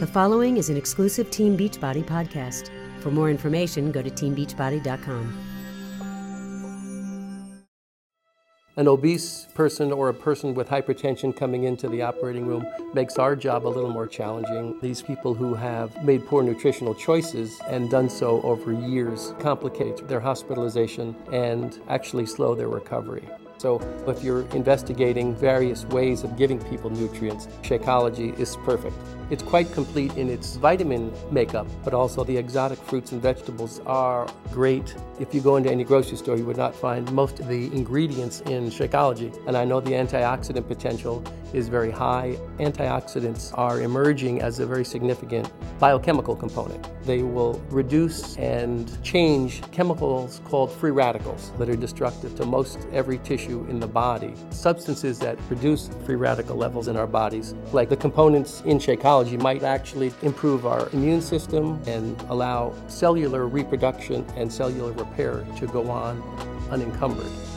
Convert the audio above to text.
The following is an exclusive Team Beachbody podcast. For more information, go to teambeachbody.com. An obese person or a person with hypertension coming into the operating room makes our job a little more challenging. These people who have made poor nutritional choices and done so over years complicate their hospitalization and actually slow their recovery. So if you're investigating various ways of giving people nutrients, Shakeology is perfect. It's quite complete in its vitamin makeup, but also the exotic fruits and vegetables are great. If you go into any grocery store, you would not find most of the ingredients in Shakeology. And I know the antioxidant potential is very high. Antioxidants are emerging as a very significant biochemical component. They will reduce and change chemicals called free radicals that are destructive to most every tissue in the body. Substances that produce free radical levels in our bodies, like the components in Shakeology, might actually improve our immune system and allow cellular reproduction and cellular repair to go on unencumbered.